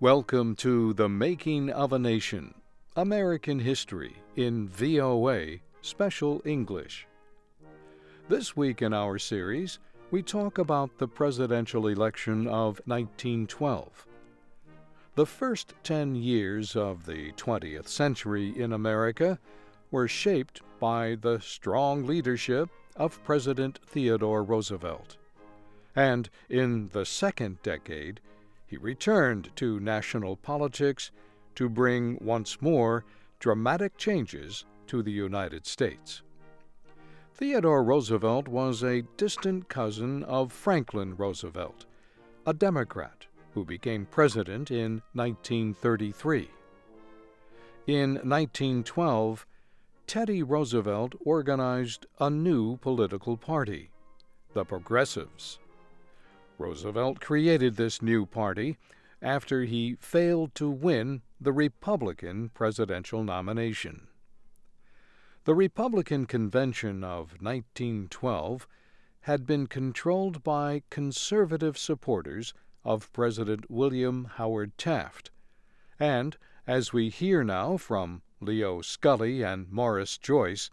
Welcome to The Making of a Nation American History in VOA Special English. This week in our series, we talk about the presidential election of 1912. The first 10 years of the 20th century in America were shaped by the strong leadership of President Theodore Roosevelt. And in the second decade, he returned to national politics to bring once more dramatic changes to the United States. Theodore Roosevelt was a distant cousin of Franklin Roosevelt, a Democrat who became president in 1933. In 1912, Teddy Roosevelt organized a new political party, the Progressives. Roosevelt created this new party after he failed to win the Republican presidential nomination. The Republican convention of 1912 had been controlled by conservative supporters of President William Howard Taft, and, as we hear now from Leo Scully and Morris Joyce,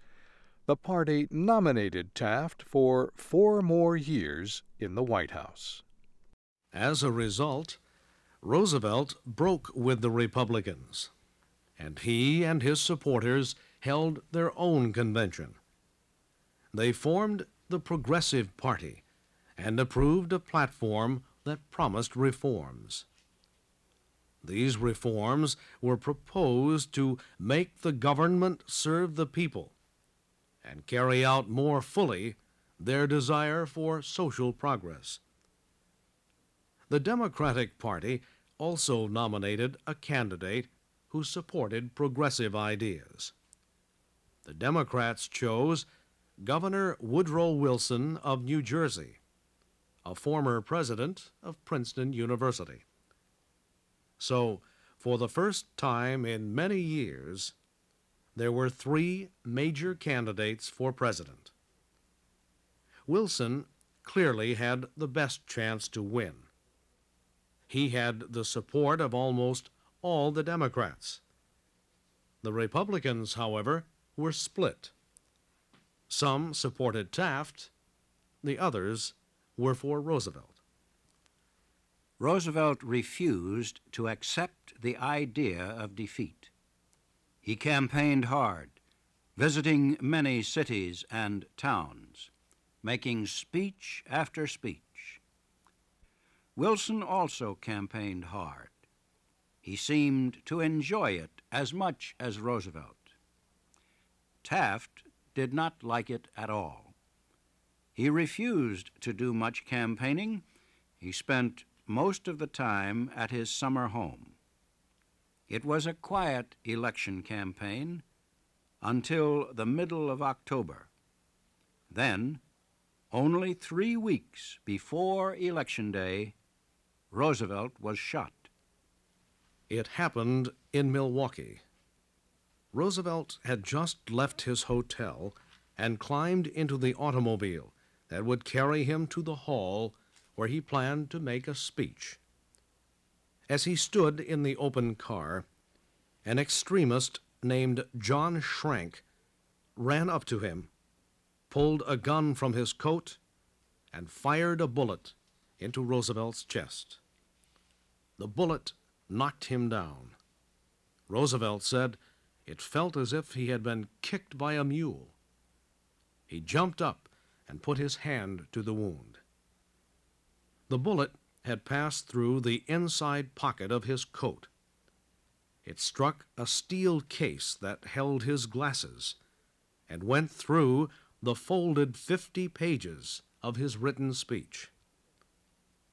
the party nominated Taft for four more years in the White House. As a result, Roosevelt broke with the Republicans, and he and his supporters held their own convention. They formed the Progressive Party and approved a platform that promised reforms. These reforms were proposed to make the government serve the people and carry out more fully their desire for social progress. The Democratic Party also nominated a candidate who supported progressive ideas. The Democrats chose Governor Woodrow Wilson of New Jersey, a former president of Princeton University. So, for the first time in many years, there were three major candidates for president. Wilson clearly had the best chance to win. He had the support of almost all the Democrats. The Republicans, however, were split. Some supported Taft, the others were for Roosevelt. Roosevelt refused to accept the idea of defeat. He campaigned hard, visiting many cities and towns, making speech after speech. Wilson also campaigned hard. He seemed to enjoy it as much as Roosevelt. Taft did not like it at all. He refused to do much campaigning. He spent most of the time at his summer home. It was a quiet election campaign until the middle of October. Then, only three weeks before Election Day, Roosevelt was shot. It happened in Milwaukee. Roosevelt had just left his hotel and climbed into the automobile that would carry him to the hall where he planned to make a speech. As he stood in the open car, an extremist named John Schrank ran up to him, pulled a gun from his coat, and fired a bullet into Roosevelt's chest. The bullet knocked him down. Roosevelt said it felt as if he had been kicked by a mule. He jumped up and put his hand to the wound. The bullet had passed through the inside pocket of his coat. It struck a steel case that held his glasses and went through the folded fifty pages of his written speech.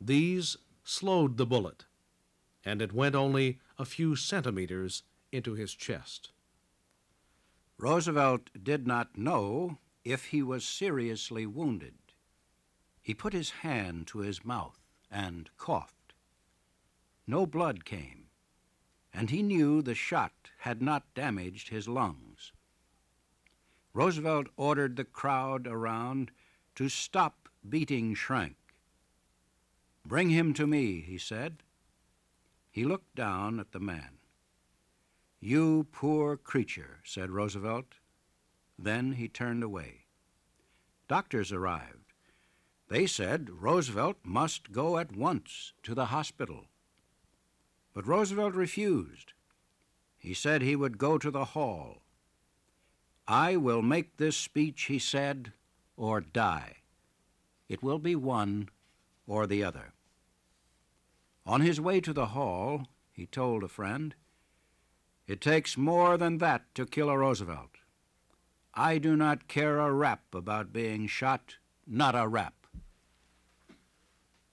These slowed the bullet, and it went only a few centimeters into his chest. Roosevelt did not know if he was seriously wounded. He put his hand to his mouth and coughed. No blood came, and he knew the shot had not damaged his lungs. Roosevelt ordered the crowd around to stop beating Schrank. Bring him to me, he said. He looked down at the man. You poor creature, said Roosevelt. Then he turned away. Doctors arrived. They said Roosevelt must go at once to the hospital. But Roosevelt refused. He said he would go to the hall. I will make this speech, he said, or die. It will be one or the other. On his way to the hall, he told a friend, It takes more than that to kill a Roosevelt. I do not care a rap about being shot, not a rap.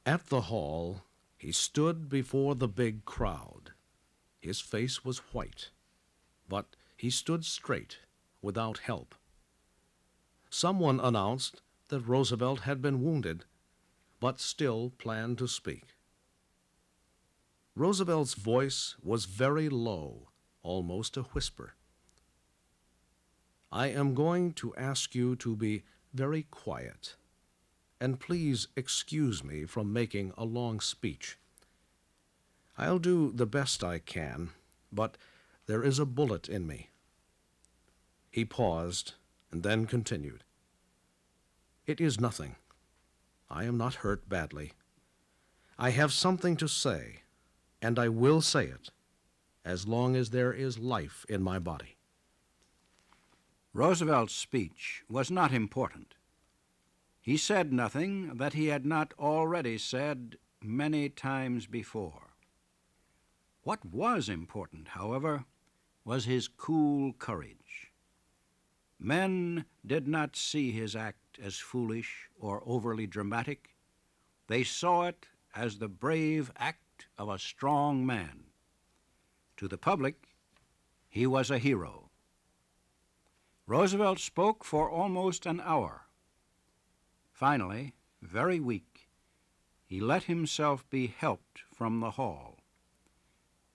At the hall, he stood before the big crowd. His face was white, but he stood straight, without help. Someone announced that Roosevelt had been wounded, but still planned to speak. Roosevelt's voice was very low, almost a whisper. I am going to ask you to be very quiet, and please excuse me from making a long speech. I'll do the best I can, but there is a bullet in me. He paused and then continued. It is nothing. I am not hurt badly. I have something to say, and I will say it as long as there is life in my body. Roosevelt's speech was not important. He said nothing that he had not already said many times before. What was important, however, was his cool courage. Men did not see his act as foolish or overly dramatic. They saw it as the brave act of a strong man. To the public, he was a hero. Roosevelt spoke for almost an hour. Finally, very weak, he let himself be helped from the hall.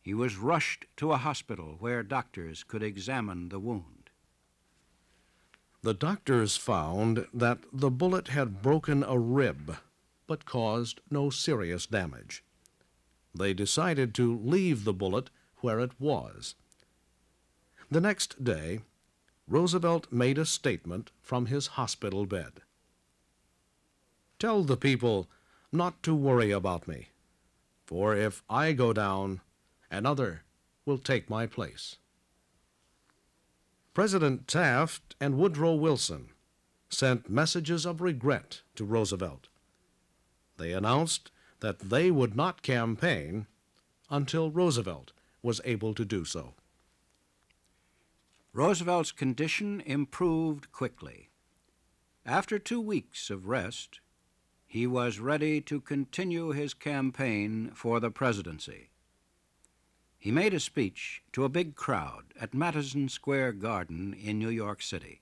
He was rushed to a hospital where doctors could examine the wound. The doctors found that the bullet had broken a rib, but caused no serious damage. They decided to leave the bullet where it was. The next day, Roosevelt made a statement from his hospital bed. Tell the people not to worry about me, for if I go down, another will take my place. President Taft and Woodrow Wilson sent messages of regret to Roosevelt. They announced that they would not campaign until Roosevelt was able to do so. Roosevelt's condition improved quickly. After two weeks of rest, he was ready to continue his campaign for the presidency. He made a speech to a big crowd at Madison Square Garden in New York City.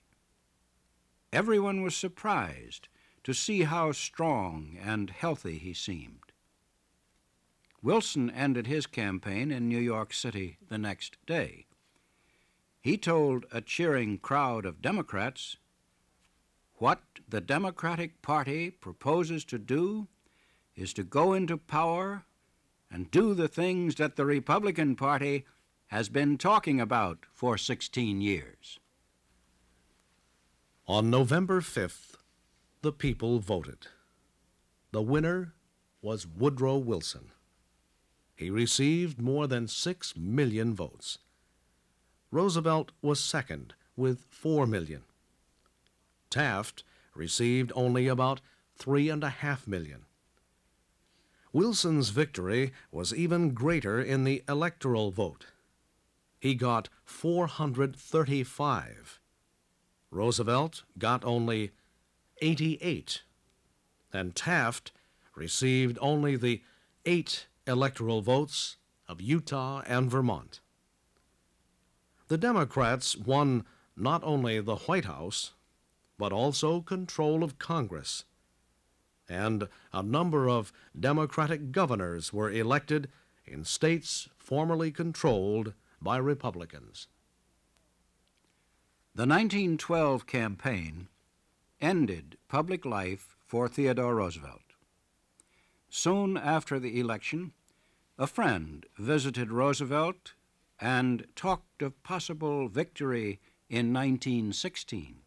Everyone was surprised to see how strong and healthy he seemed. Wilson ended his campaign in New York City the next day. He told a cheering crowd of Democrats what the Democratic Party proposes to do is to go into power and do the things that the Republican Party has been talking about for 16 years. On November 5th, the people voted. The winner was Woodrow Wilson. He received more than six million votes. Roosevelt was second with 4 million. Taft received only about three and a half million. Wilson's victory was even greater in the electoral vote. He got 435. Roosevelt got only 88. And Taft received only the eight electoral votes of Utah and Vermont. The Democrats won not only the White House, but also control of Congress. And a number of Democratic governors were elected in states formerly controlled by Republicans. The 1912 campaign ended public life for Theodore Roosevelt. Soon after the election, a friend visited Roosevelt and talked of possible victory in 1916.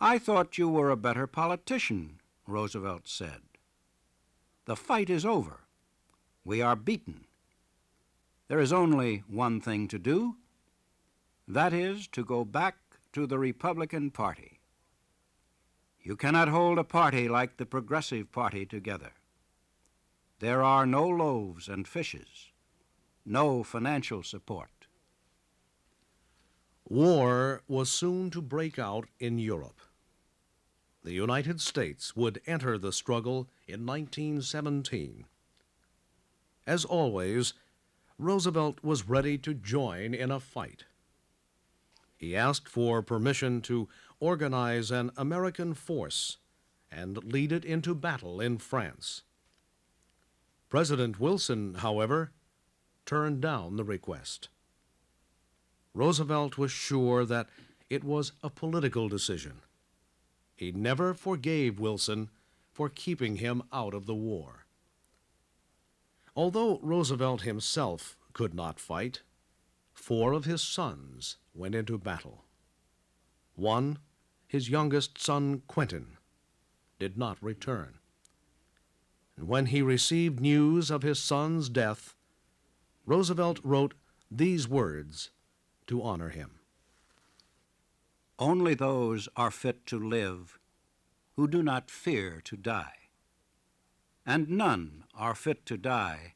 I thought you were a better politician, Roosevelt said. The fight is over. We are beaten. There is only one thing to do. That is to go back to the Republican Party. You cannot hold a party like the Progressive Party together. There are no loaves and fishes, no financial support. War was soon to break out in Europe. The United States would enter the struggle in 1917. As always, Roosevelt was ready to join in a fight. He asked for permission to organize an American force and lead it into battle in France. President Wilson, however, turned down the request. Roosevelt was sure that it was a political decision. He never forgave Wilson for keeping him out of the war. Although Roosevelt himself could not fight, four of his sons went into battle. One, his youngest son Quentin, did not return and when he received news of his son's death, Roosevelt wrote these words to honor him Only those are fit to live who do not fear to die, and none are fit to die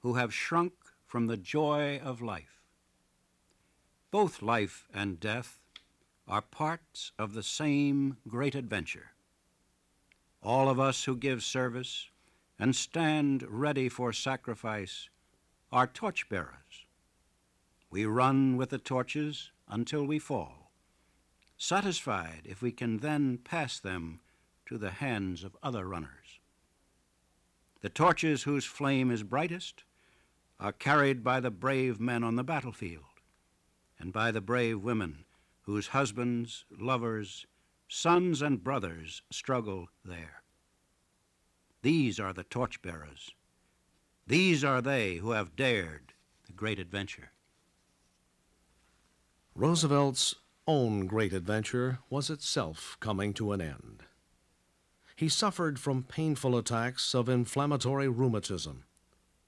who have shrunk from the joy of life. Both life and death are parts of the same great adventure. All of us who give service and stand ready for sacrifice are torchbearers. We run with the torches until we fall, satisfied if we can then pass them to the hands of other runners. The torches whose flame is brightest are carried by the brave men on the battlefield and by the brave women whose husbands, lovers, sons, and brothers struggle there. These are the torchbearers. These are they who have dared the great adventure. Roosevelt's own great adventure was itself coming to an end. He suffered from painful attacks of inflammatory rheumatism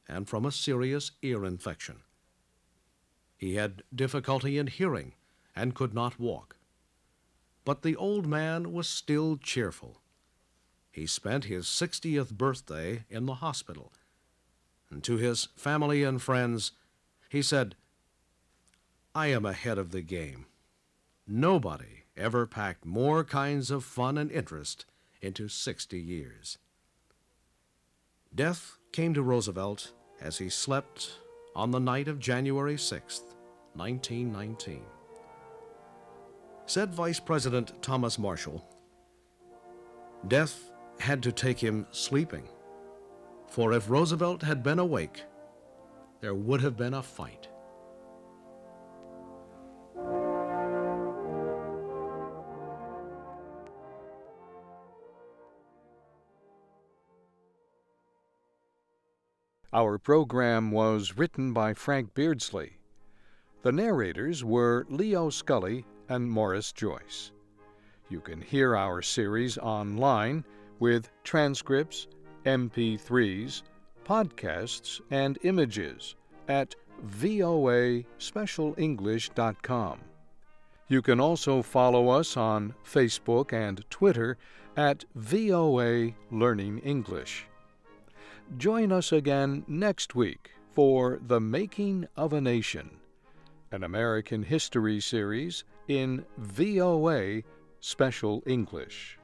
and from a serious ear infection. He had difficulty in hearing and could not walk. But the old man was still cheerful he spent his 60th birthday in the hospital. And to his family and friends, he said, I am ahead of the game. Nobody ever packed more kinds of fun and interest into 60 years. Death came to Roosevelt as he slept on the night of January 6, 1919. Said Vice President Thomas Marshall, Death had to take him sleeping. For if Roosevelt had been awake, there would have been a fight. Our program was written by Frank Beardsley. The narrators were Leo Scully and Morris Joyce. You can hear our series online with transcripts, MP3s, podcasts, and images at voaspecialenglish.com. You can also follow us on Facebook and Twitter at VOA Learning English. Join us again next week for The Making of a Nation, an American history series in VOA Special English.